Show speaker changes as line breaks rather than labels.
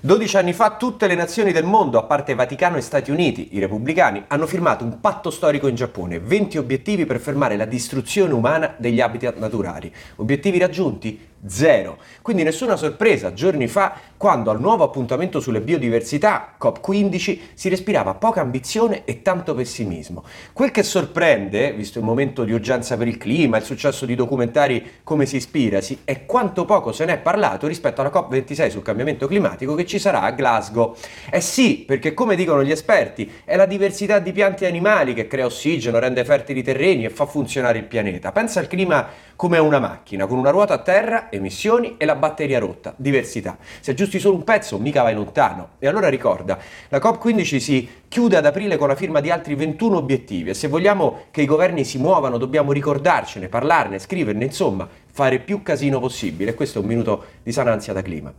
12 anni fa tutte le nazioni del mondo, a parte Vaticano e Stati Uniti, i repubblicani, hanno firmato un patto storico in Giappone, 20 obiettivi per fermare la distruzione umana degli habitat naturali. Obiettivi raggiunti? Zero. Quindi nessuna sorpresa, giorni fa, quando al nuovo appuntamento sulle biodiversità, COP15, si respirava poca ambizione e tanto pessimismo. Quel che sorprende, visto il momento di urgenza per il clima, il successo di documentari come si ispirasi, è quanto poco se ne è parlato rispetto alla COP26 sul cambiamento climatico che ci sarà a Glasgow. Eh sì, perché come dicono gli esperti, è la diversità di piante e animali che crea ossigeno, rende fertili i terreni e fa funzionare il pianeta. Pensa al clima come a una macchina, con una ruota a terra, emissioni e la batteria rotta, diversità. Se aggiusti solo un pezzo, mica vai lontano. E allora ricorda, la COP15 si chiude ad aprile con la firma di altri 21 obiettivi e se vogliamo che i governi si muovano dobbiamo ricordarcene, parlarne, scriverne, insomma, fare più casino possibile. Questo è un minuto di sananzia da clima.